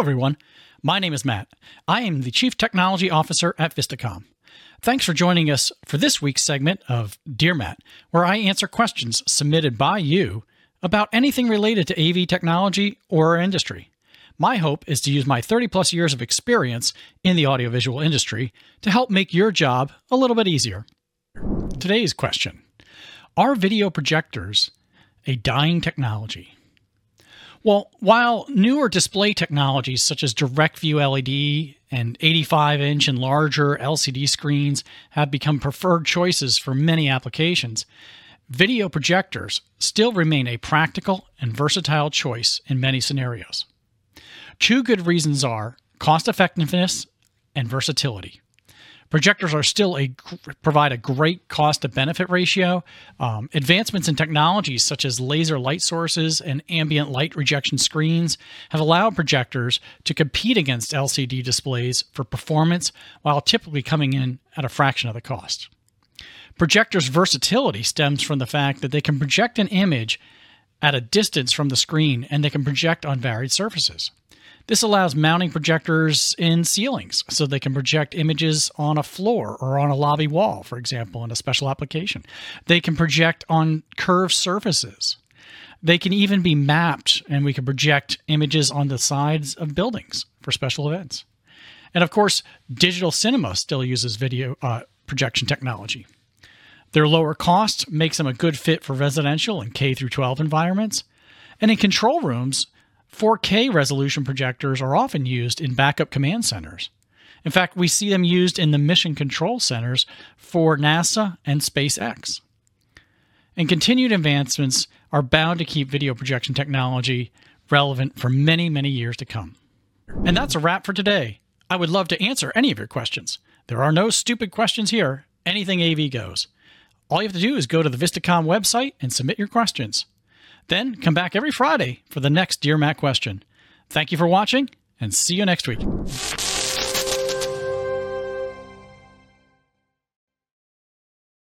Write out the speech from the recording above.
everyone. My name is Matt. I am the Chief Technology Officer at Vistacom. Thanks for joining us for this week's segment of Dear Matt, where I answer questions submitted by you about anything related to AV technology or our industry. My hope is to use my 30 plus years of experience in the audiovisual industry to help make your job a little bit easier. Today's question Are video projectors a dying technology? Well, while newer display technologies such as DirectView LED and 85 inch and larger LCD screens have become preferred choices for many applications, video projectors still remain a practical and versatile choice in many scenarios. Two good reasons are cost effectiveness and versatility. Projectors are still a provide a great cost to benefit ratio. Um, advancements in technologies such as laser light sources and ambient light rejection screens have allowed projectors to compete against LCD displays for performance while typically coming in at a fraction of the cost. Projectors' versatility stems from the fact that they can project an image at a distance from the screen and they can project on varied surfaces. This allows mounting projectors in ceilings so they can project images on a floor or on a lobby wall, for example, in a special application. They can project on curved surfaces. They can even be mapped, and we can project images on the sides of buildings for special events. And of course, digital cinema still uses video uh, projection technology. Their lower cost makes them a good fit for residential and K through 12 environments. And in control rooms, 4K resolution projectors are often used in backup command centers. In fact, we see them used in the mission control centers for NASA and SpaceX. And continued advancements are bound to keep video projection technology relevant for many, many years to come. And that's a wrap for today. I would love to answer any of your questions. There are no stupid questions here. Anything AV goes. All you have to do is go to the Vistacom website and submit your questions. Then come back every Friday for the next Dear Matt question. Thank you for watching and see you next week.